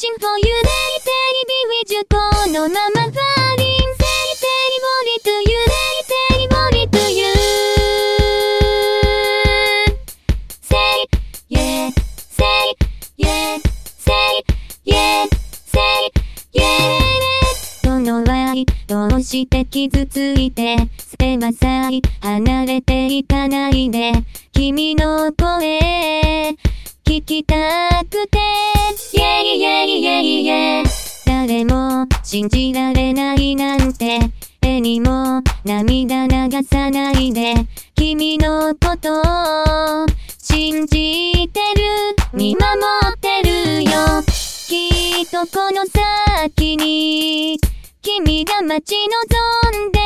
Dancing for you デリデリビビジュこのままファーリンデリデリボリトゥユデリデリボリトゥユ Say yeah Say yeah Say yeah Say yeah この愛どうして傷ついて捨てなさい離れていかないで君の声聞きたくて信じられないなんて。絵にも涙流さないで。君のことを信じてる。見守ってるよ。きっとこの先に。君が待ち望んで